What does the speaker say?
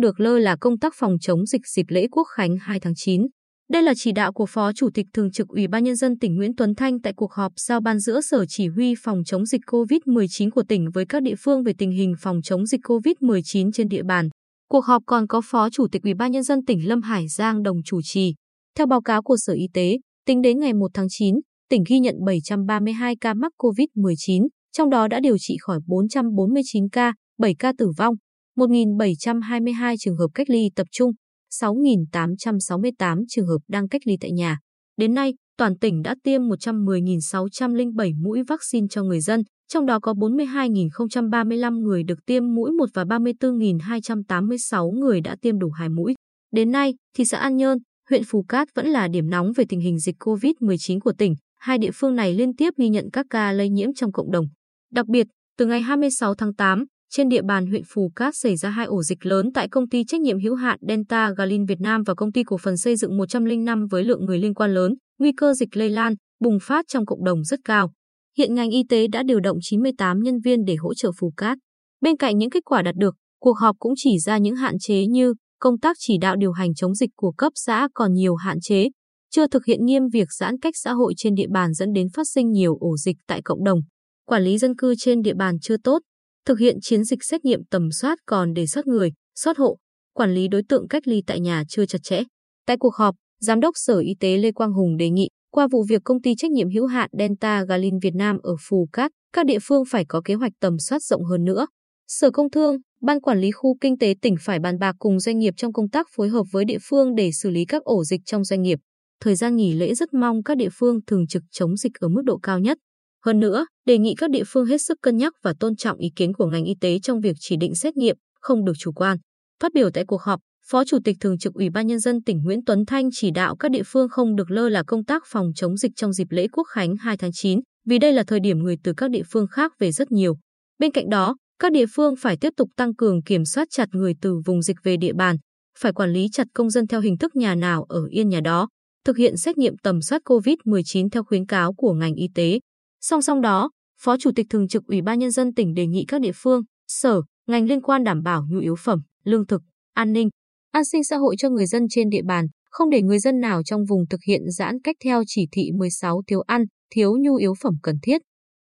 không được lơ là công tác phòng chống dịch dịp lễ Quốc khánh 2 tháng 9. Đây là chỉ đạo của Phó Chủ tịch Thường trực Ủy ban Nhân dân tỉnh Nguyễn Tuấn Thanh tại cuộc họp giao ban giữa Sở Chỉ huy phòng chống dịch COVID-19 của tỉnh với các địa phương về tình hình phòng chống dịch COVID-19 trên địa bàn. Cuộc họp còn có Phó Chủ tịch Ủy ban Nhân dân tỉnh Lâm Hải Giang đồng chủ trì. Theo báo cáo của Sở Y tế, tính đến ngày 1 tháng 9, tỉnh ghi nhận 732 ca mắc COVID-19, trong đó đã điều trị khỏi 449 ca, 7 ca tử vong, 1.722 trường hợp cách ly tập trung, 6.868 trường hợp đang cách ly tại nhà. Đến nay, toàn tỉnh đã tiêm 110.607 mũi vaccine cho người dân, trong đó có 42.035 người được tiêm mũi 1 và 34.286 người đã tiêm đủ 2 mũi. Đến nay, thị xã An Nhơn, huyện Phù Cát vẫn là điểm nóng về tình hình dịch COVID-19 của tỉnh. Hai địa phương này liên tiếp ghi nhận các ca lây nhiễm trong cộng đồng. Đặc biệt, từ ngày 26 tháng 8, trên địa bàn huyện Phù Cát xảy ra hai ổ dịch lớn tại công ty trách nhiệm hữu hạn Delta Galin Việt Nam và công ty cổ phần xây dựng 105 với lượng người liên quan lớn, nguy cơ dịch lây lan, bùng phát trong cộng đồng rất cao. Hiện ngành y tế đã điều động 98 nhân viên để hỗ trợ Phù Cát. Bên cạnh những kết quả đạt được, cuộc họp cũng chỉ ra những hạn chế như công tác chỉ đạo điều hành chống dịch của cấp xã còn nhiều hạn chế, chưa thực hiện nghiêm việc giãn cách xã hội trên địa bàn dẫn đến phát sinh nhiều ổ dịch tại cộng đồng. Quản lý dân cư trên địa bàn chưa tốt, thực hiện chiến dịch xét nghiệm tầm soát còn để sót người, sót hộ, quản lý đối tượng cách ly tại nhà chưa chặt chẽ. Tại cuộc họp, Giám đốc Sở Y tế Lê Quang Hùng đề nghị qua vụ việc công ty trách nhiệm hữu hạn Delta Galin Việt Nam ở Phù Cát, các địa phương phải có kế hoạch tầm soát rộng hơn nữa. Sở Công Thương, Ban Quản lý Khu Kinh tế tỉnh phải bàn bạc cùng doanh nghiệp trong công tác phối hợp với địa phương để xử lý các ổ dịch trong doanh nghiệp. Thời gian nghỉ lễ rất mong các địa phương thường trực chống dịch ở mức độ cao nhất. Hơn nữa, đề nghị các địa phương hết sức cân nhắc và tôn trọng ý kiến của ngành y tế trong việc chỉ định xét nghiệm, không được chủ quan. Phát biểu tại cuộc họp, Phó Chủ tịch Thường trực Ủy ban Nhân dân tỉnh Nguyễn Tuấn Thanh chỉ đạo các địa phương không được lơ là công tác phòng chống dịch trong dịp lễ Quốc khánh 2 tháng 9, vì đây là thời điểm người từ các địa phương khác về rất nhiều. Bên cạnh đó, các địa phương phải tiếp tục tăng cường kiểm soát chặt người từ vùng dịch về địa bàn, phải quản lý chặt công dân theo hình thức nhà nào ở yên nhà đó, thực hiện xét nghiệm tầm soát COVID-19 theo khuyến cáo của ngành y tế. Song song đó, Phó Chủ tịch Thường trực Ủy ban Nhân dân tỉnh đề nghị các địa phương, sở, ngành liên quan đảm bảo nhu yếu phẩm, lương thực, an ninh, an sinh xã hội cho người dân trên địa bàn, không để người dân nào trong vùng thực hiện giãn cách theo chỉ thị 16 thiếu ăn, thiếu nhu yếu phẩm cần thiết.